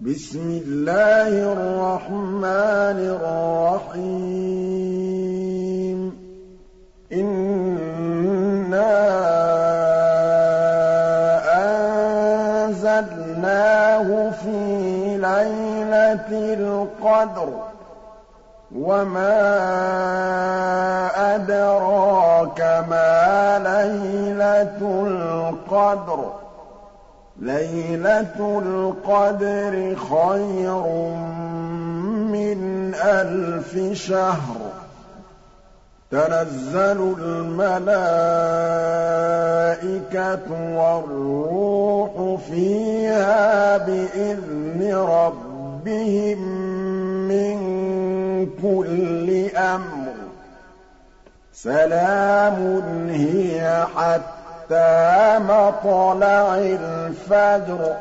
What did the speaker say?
بِسْمِ اللَّهِ الرَّحْمَٰنِ الرَّحِيمِ. إِنَّا أَنزَلْنَاهُ فِي لَيْلَةِ الْقَدْرِ ۗ. وَمَا أَدْرَاكَ مَا لَيْلَةُ الْقَدْرِ. لَيْلَةُ الْقَدْرِ خَيْرٌ مِّنْ أَلْفِ شَهْرٍ. تَنَزَّلُ الْمَلَائِكَةُ وَالرُّوحُ فِيهَا بِإِذْنِ رَبِّهِم مِّن كُلِّ أَمْرٍ. سَلَامٌ هِيَ حَتَّىٰ مَطْلَعِ الْفَجْرِ.